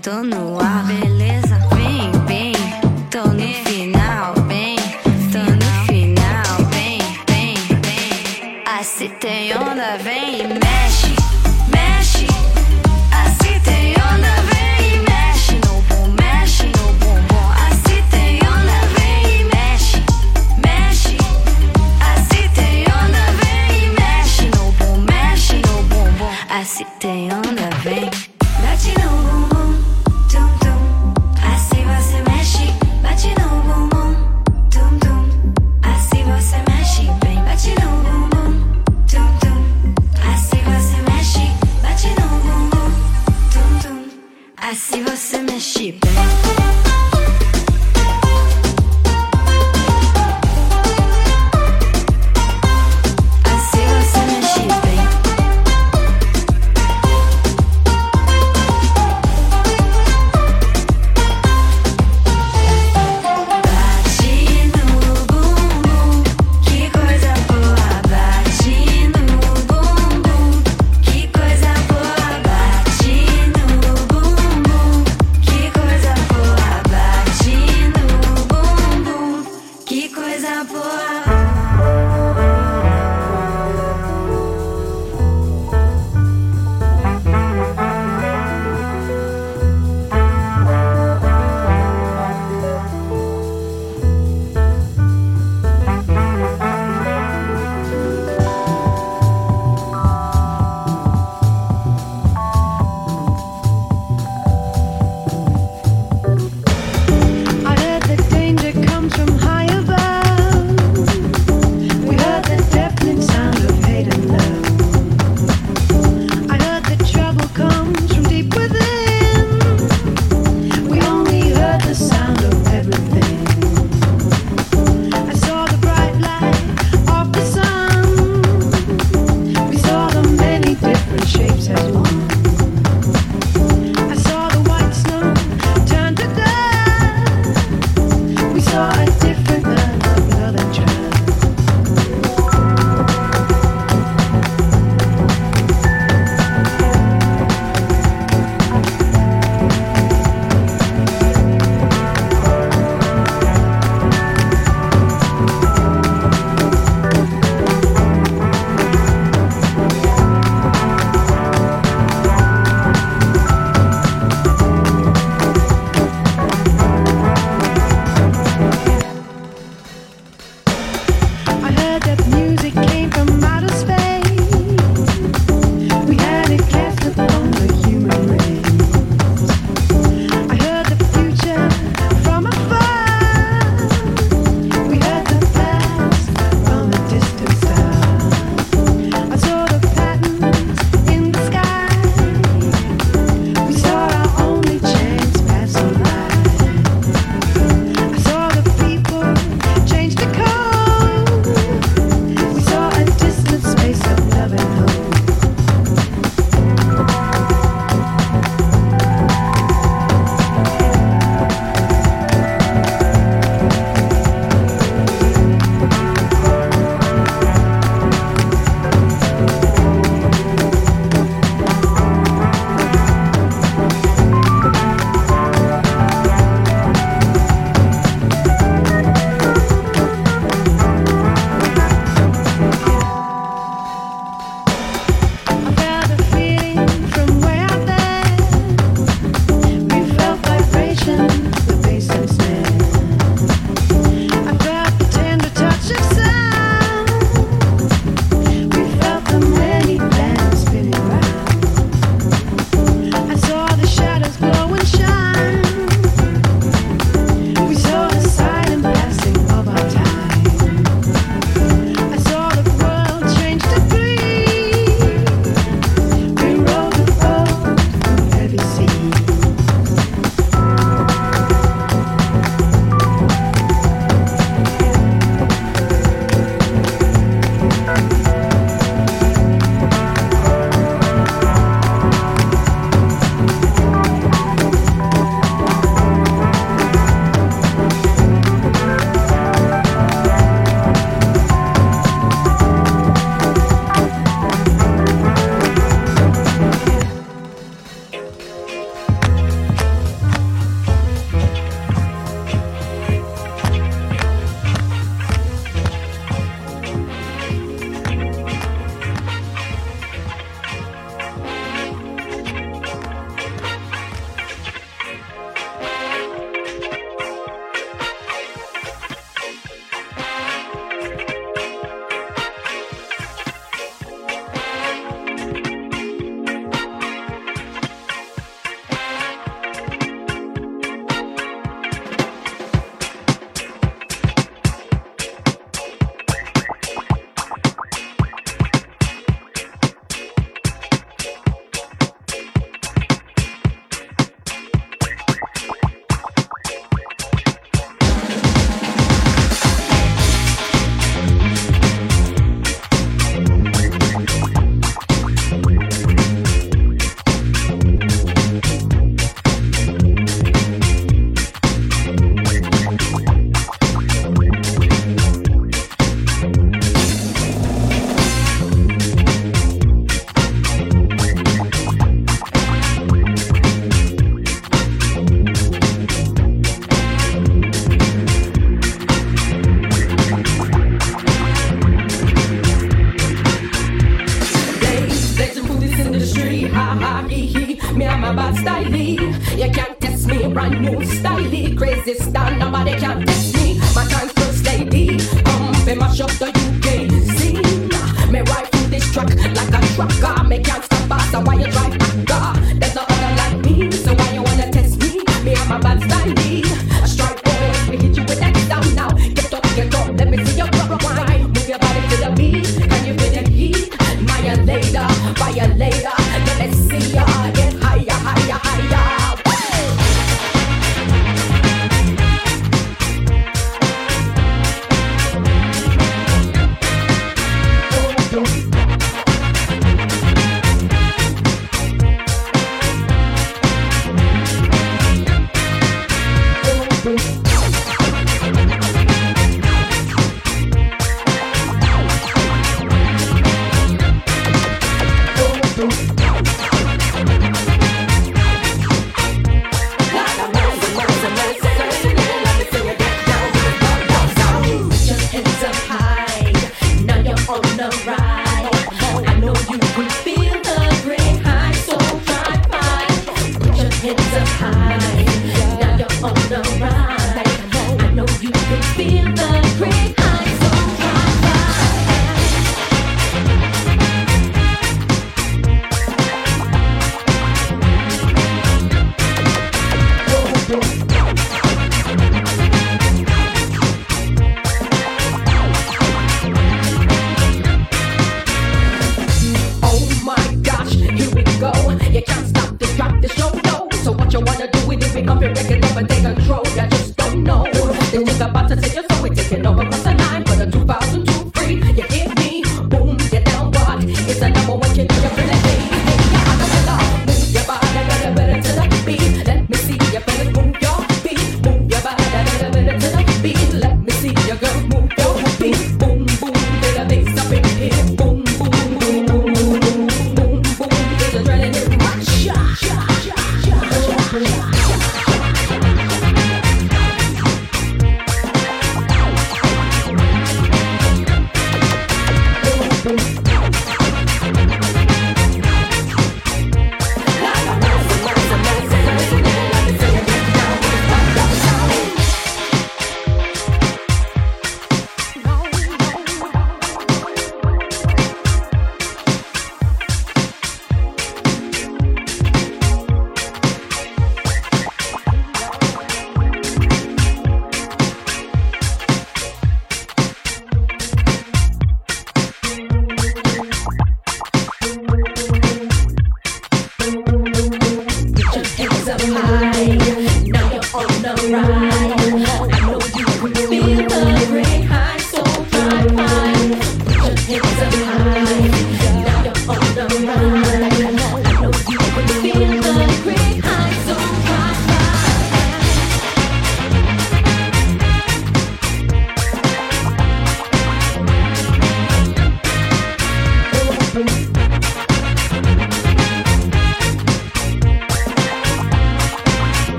beleza, tô